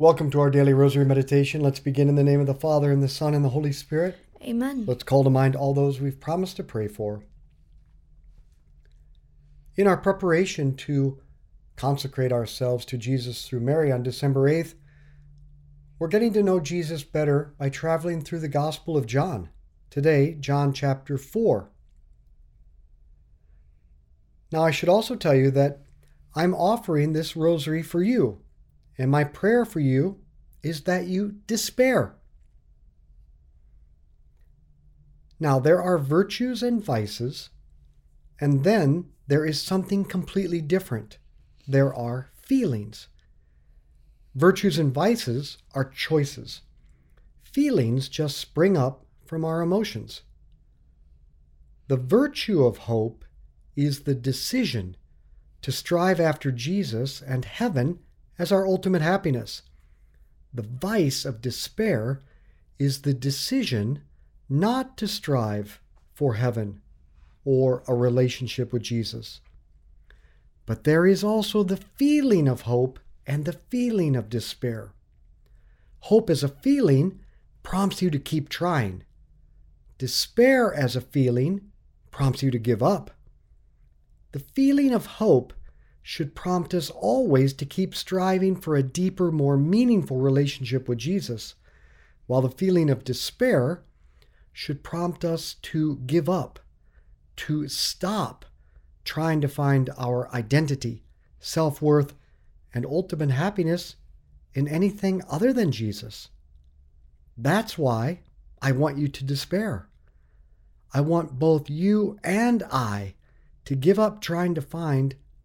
Welcome to our daily rosary meditation. Let's begin in the name of the Father, and the Son, and the Holy Spirit. Amen. Let's call to mind all those we've promised to pray for. In our preparation to consecrate ourselves to Jesus through Mary on December 8th, we're getting to know Jesus better by traveling through the Gospel of John. Today, John chapter 4. Now, I should also tell you that I'm offering this rosary for you, and my prayer for you is that you despair. Now, there are virtues and vices, and then there is something completely different. There are feelings. Virtues and vices are choices. Feelings just spring up from our emotions. The virtue of hope is the decision to strive after Jesus and heaven as our ultimate happiness. The vice of despair is the decision not to strive for heaven or a relationship with Jesus. But there is also the feeling of hope and the feeling of despair. Hope as a feeling prompts you to keep trying. Despair as a feeling prompts you to give up. The feeling of hope should prompt us always to keep striving for a deeper, more meaningful relationship with Jesus, while the feeling of despair should prompt us to give up, to stop trying to find our identity, self worth, and ultimate happiness in anything other than Jesus. That's why I want you to despair. I want both you and I to give up trying to find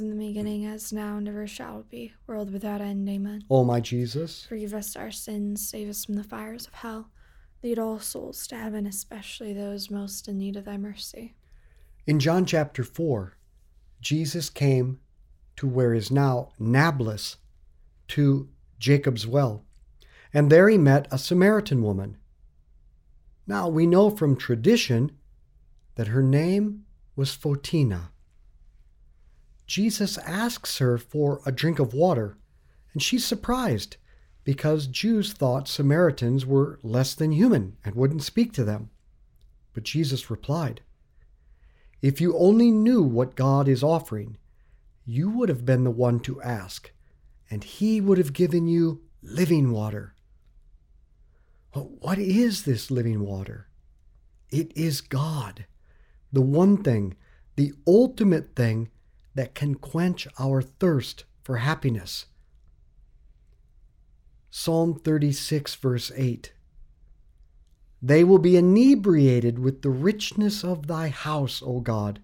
in the beginning, as now, and ever shall be, world without end. Amen. O my Jesus, forgive us our sins, save us from the fires of hell. Lead all souls to heaven, especially those most in need of thy mercy. In John chapter 4, Jesus came to where is now Nablus, to Jacob's well, and there he met a Samaritan woman. Now we know from tradition that her name was Photina. Jesus asks her for a drink of water, and she's surprised because Jews thought Samaritans were less than human and wouldn't speak to them. But Jesus replied, If you only knew what God is offering, you would have been the one to ask, and He would have given you living water. But what is this living water? It is God, the one thing, the ultimate thing that can quench our thirst for happiness. Psalm 36, verse 8. They will be inebriated with the richness of thy house, O God,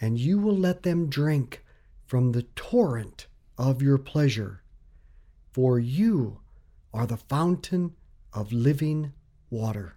and you will let them drink from the torrent of your pleasure. For you are the fountain of living water.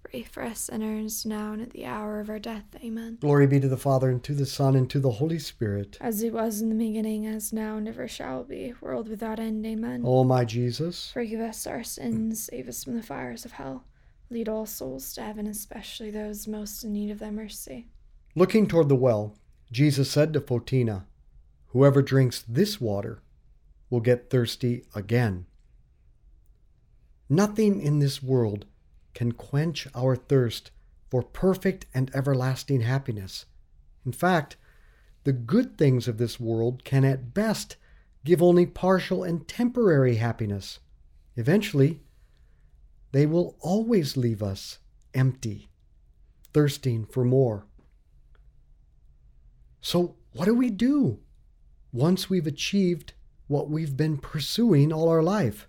pray for us sinners, now and at the hour of our death. Amen. Glory be to the Father, and to the Son, and to the Holy Spirit. As it was in the beginning, as now, and ever shall be, world without end. Amen. O my Jesus, Forgive us our sins, save us from the fires of hell. Lead all souls to heaven, especially those most in need of thy mercy. looking toward the well, Jesus said to Photina, Whoever drinks this water will get thirsty again. Nothing in this world can quench our thirst for perfect and everlasting happiness. In fact, the good things of this world can at best give only partial and temporary happiness. Eventually, they will always leave us empty, thirsting for more. So, what do we do once we've achieved what we've been pursuing all our life?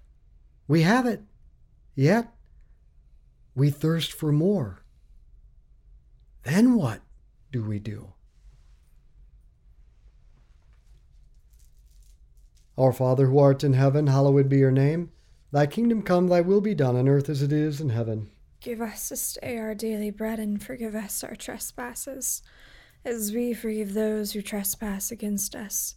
We have it, yet we thirst for more. Then what do we do? Our Father who art in heaven, hallowed be your name. Thy kingdom come, thy will be done on earth as it is in heaven. Give us this day our daily bread, and forgive us our trespasses, as we forgive those who trespass against us.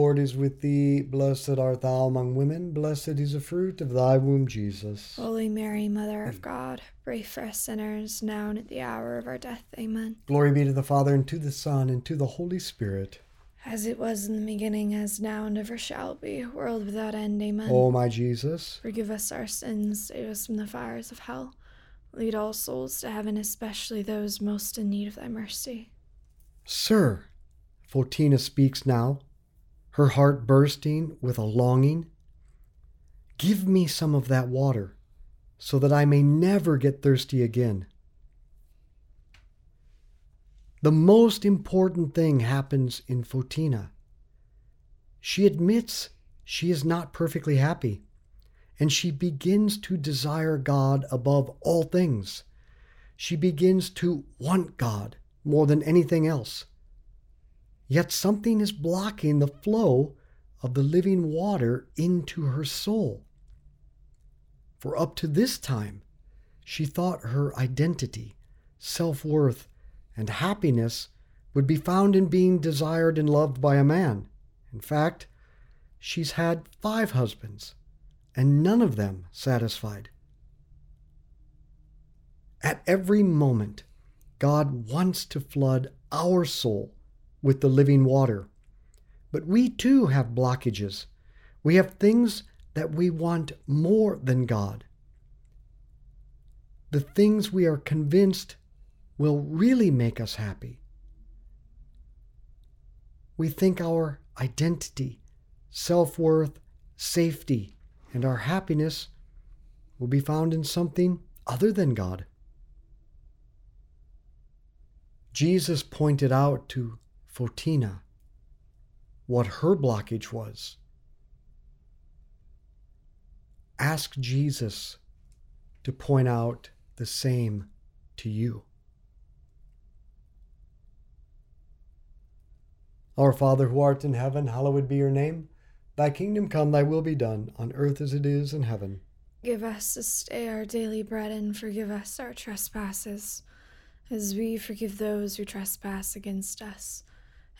Lord is with thee. Blessed art thou among women, blessed is the fruit of thy womb, Jesus. Holy Mary, Mother of God, pray for us sinners, now and at the hour of our death. Amen. Glory be to the Father, and to the Son, and to the Holy Spirit. As it was in the beginning, as now, and ever shall be, world without end. Amen. O my Jesus, Forgive us our sins, save us from the fires of hell. Lead all souls to heaven, especially those most in need of thy mercy. Sir, Fotina speaks now, her heart bursting with a longing. Give me some of that water, so that I may never get thirsty again. The most important thing happens in Fotina. She admits she is not perfectly happy, and she begins to desire God above all things. She begins to want God more than anything else. Yet something is blocking the flow of the living water into her soul. For up to this time, she thought her identity, self worth, and happiness would be found in being desired and loved by a man. In fact, she's had five husbands, and none of them satisfied. At every moment, God wants to flood our soul with the living water. But we too have blockages. We have things that we want more than God. The things we are convinced will really make us happy. We think our identity, self worth, safety, and our happiness will be found in something other than God. Jesus pointed out to Fotina what her blockage was. Ask Jesus to point out the same to you. Our Father who art in heaven, hallowed be your name. Thy kingdom come, thy will be done, on earth as it is in heaven. Give us this day our daily bread, and forgive us our trespasses, as we forgive those who trespass against us.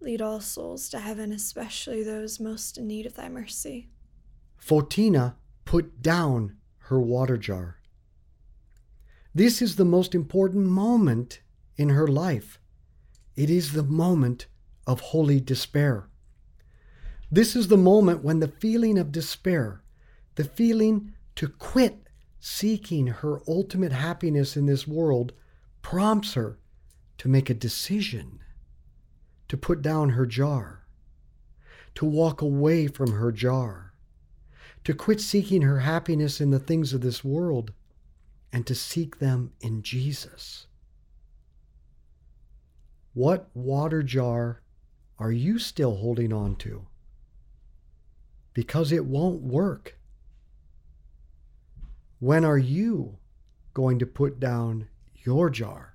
Lead all souls to heaven, especially those most in need of thy mercy. Fotina put down her water jar. This is the most important moment in her life. It is the moment of holy despair. This is the moment when the feeling of despair, the feeling to quit seeking her ultimate happiness in this world, prompts her to make a decision, to put down her jar, to walk away from her jar, to quit seeking her happiness in the things of this world, and to seek them in Jesus. What water jar are you still holding on to? Because it won't work. When are you going to put down your jar?